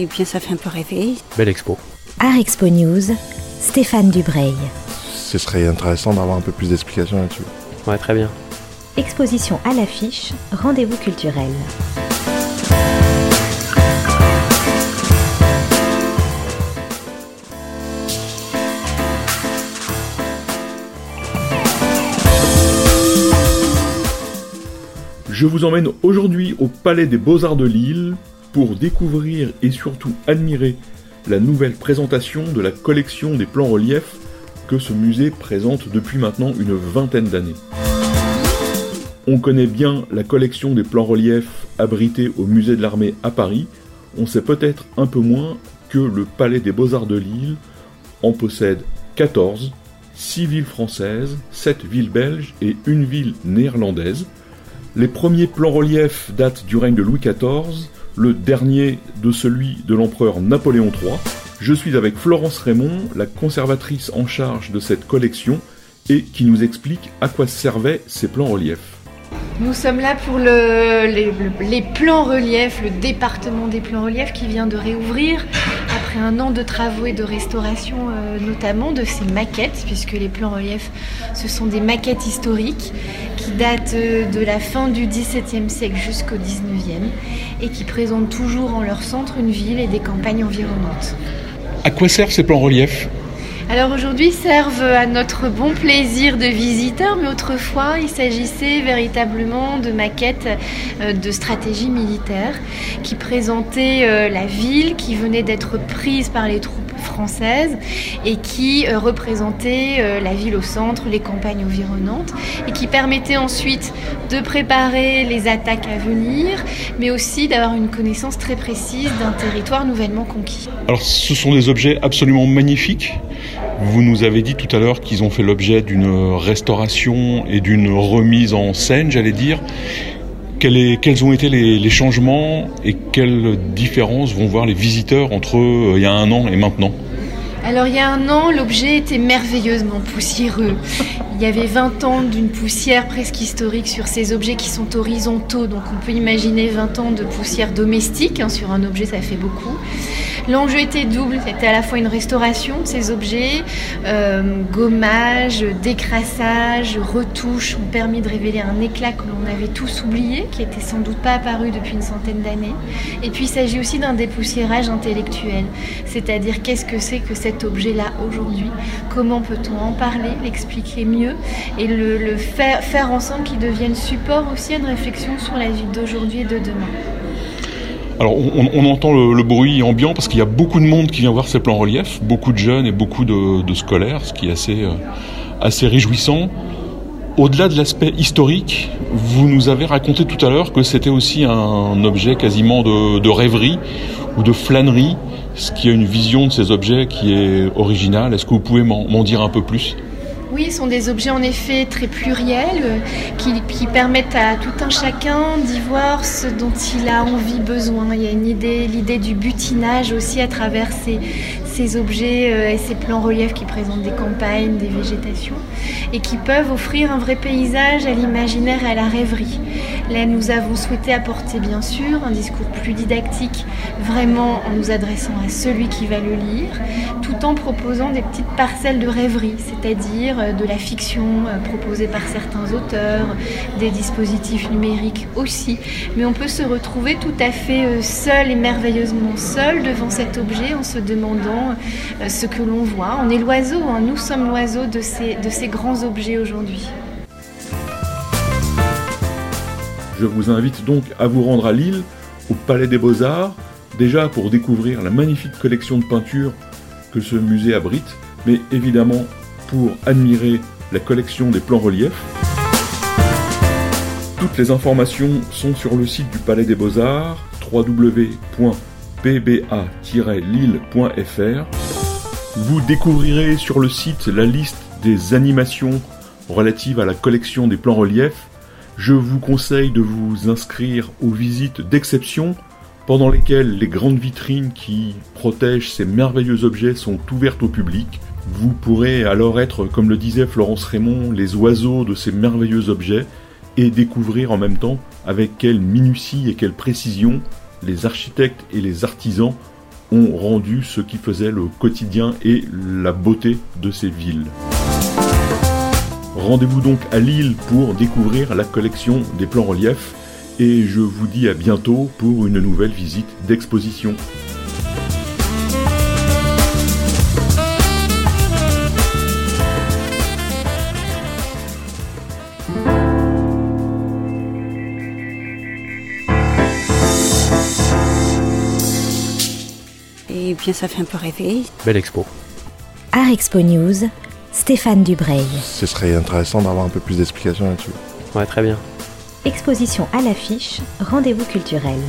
et bien ça fait un peu rêver. Belle expo. Art Expo News, Stéphane Dubreuil. Ce serait intéressant d'avoir un peu plus d'explications là-dessus. Ouais, très bien. Exposition à l'affiche, rendez-vous culturel. Je vous emmène aujourd'hui au Palais des Beaux-Arts de Lille pour découvrir et surtout admirer la nouvelle présentation de la collection des plans reliefs que ce musée présente depuis maintenant une vingtaine d'années. On connaît bien la collection des plans reliefs abrités au musée de l'armée à Paris, on sait peut-être un peu moins que le Palais des Beaux-Arts de Lille en possède 14, 6 villes françaises, 7 villes belges et une ville néerlandaise. Les premiers plans reliefs datent du règne de Louis XIV, le dernier de celui de l'empereur Napoléon III. Je suis avec Florence Raymond, la conservatrice en charge de cette collection, et qui nous explique à quoi servaient ces plans reliefs. Nous sommes là pour le, les, les, plans reliefs, le département des plans reliefs qui vient de réouvrir après un an de travaux et de restauration, euh, notamment de ces maquettes, puisque les plans reliefs, ce sont des maquettes historiques qui datent euh, de la fin du XVIIe siècle jusqu'au XIXe et qui présentent toujours en leur centre une ville et des campagnes environnantes. À quoi servent ces plans reliefs? Alors aujourd'hui servent à notre bon plaisir de visiteurs, mais autrefois il s'agissait véritablement de maquettes euh, de stratégie militaire qui présentaient euh, la ville qui venait d'être prise par les troupes et qui euh, représentaient la ville au centre, les campagnes environnantes et qui permettaient ensuite de préparer les attaques à venir, mais aussi d'avoir une connaissance très précise d'un territoire nouvellement conquis. Alors ce sont des objets absolument magnifiques vous nous avez dit tout à l'heure qu'ils ont fait l'objet d'une restauration et d'une remise en scène, j'allais dire. quels ont été les, changements et quelles différences vont voir les visiteurs entre euh, il y a un an et maintenant? Alors il y a un an, l'objet était merveilleusement poussiéreux. Il y avait 20 ans d'une poussière presque historique sur ces objets qui sont horizontaux, donc on peut imaginer 20 ans de poussière domestique, hein, sur un objet ça fait beaucoup. L'enjeu était double, c'était à la fois une restauration de ces objets, euh, gommage, décrassage, retouche ont permis de révéler un éclat que l'on avait tous oublié, qui était sans doute pas apparu depuis une centaine d'années. Et puis il s'agit aussi d'un dépoussiérage intellectuel, c'est-à-dire qu'est-ce que c'est que cet objet-là aujourd'hui, comment peut-on en parler, l'expliquer mieux? Et le, faire, ensemble qu'il devienne support aussi à une réflexion sur la vie d'aujourd'hui et de demain. Alors on, entend le, bruit ambiant parce qu'il y a beaucoup de monde qui vient voir ces plans reliefs, beaucoup de jeunes et beaucoup de, scolaires, ce qui est assez, euh, assez réjouissant. Au-delà de l'aspect historique, vous nous avez raconté tout à l'heure que c'était aussi un objet quasiment de, de rêverie ou de flânerie, ce qui a une vision de ces objets qui est originale. Est-ce que vous pouvez m'en dire un peu plus? Oui, ce sont des objets en effet très pluriels euh, qui, permettent à tout un chacun d'y voir ce dont il a envie, besoin. Il y a une idée, l'idée du butinage aussi à travers ces, ces objets euh, et ces plans reliefs qui présentent des campagnes, des végétations et qui peuvent offrir un vrai paysage à l'imaginaire et à la rêverie. Là, nous avons souhaité apporter bien sûr un discours plus didactique, vraiment en nous adressant à celui qui va le lire, tout en proposant des petites parcelles de rêverie, c'est-à-dire euh, de la fiction euh, proposée par certains auteurs, des dispositifs numériques aussi. Mais on peut se retrouver tout à fait seul et merveilleusement seul devant cet objet en se demandant euh, ce que l'on voit. On est l'oiseau, hein. nous sommes l'oiseau de ces, grands objets aujourd'hui. Je vous invite donc à vous rendre à Lille, au Palais des Beaux-Arts, déjà pour découvrir la magnifique collection de peintures que ce musée abrite, mais évidemment pour admirer la collection des plans reliefs. Toutes les informations sont sur le site du Palais des Beaux-Arts, www pba-lille.fr. Vous découvrirez sur le site la liste des animations relatives à la collection des plans reliefs. Je vous conseille de vous inscrire aux visites d'exception pendant lesquelles les grandes vitrines qui protègent ces merveilleux objets sont ouvertes au public. Vous pourrez alors être, comme le disait Florence Raymond, les oiseaux de ces merveilleux objets et découvrir en même temps avec quelle minutie et quelle précision les architectes et les artisans ont rendu ce qui faisait le quotidien et la beauté de ces villes. Rendez-vous donc à Lille pour découvrir la collection des plans reliefs et je vous dis à bientôt pour une nouvelle visite d'exposition. Et bien, ça fait un peu rêver. Belle expo. Art Expo News, Stéphane Dubreuil. Ce serait intéressant d'avoir un peu plus d'explications là-dessus. Ouais, très bien. Exposition à l'affiche, rendez-vous culturel.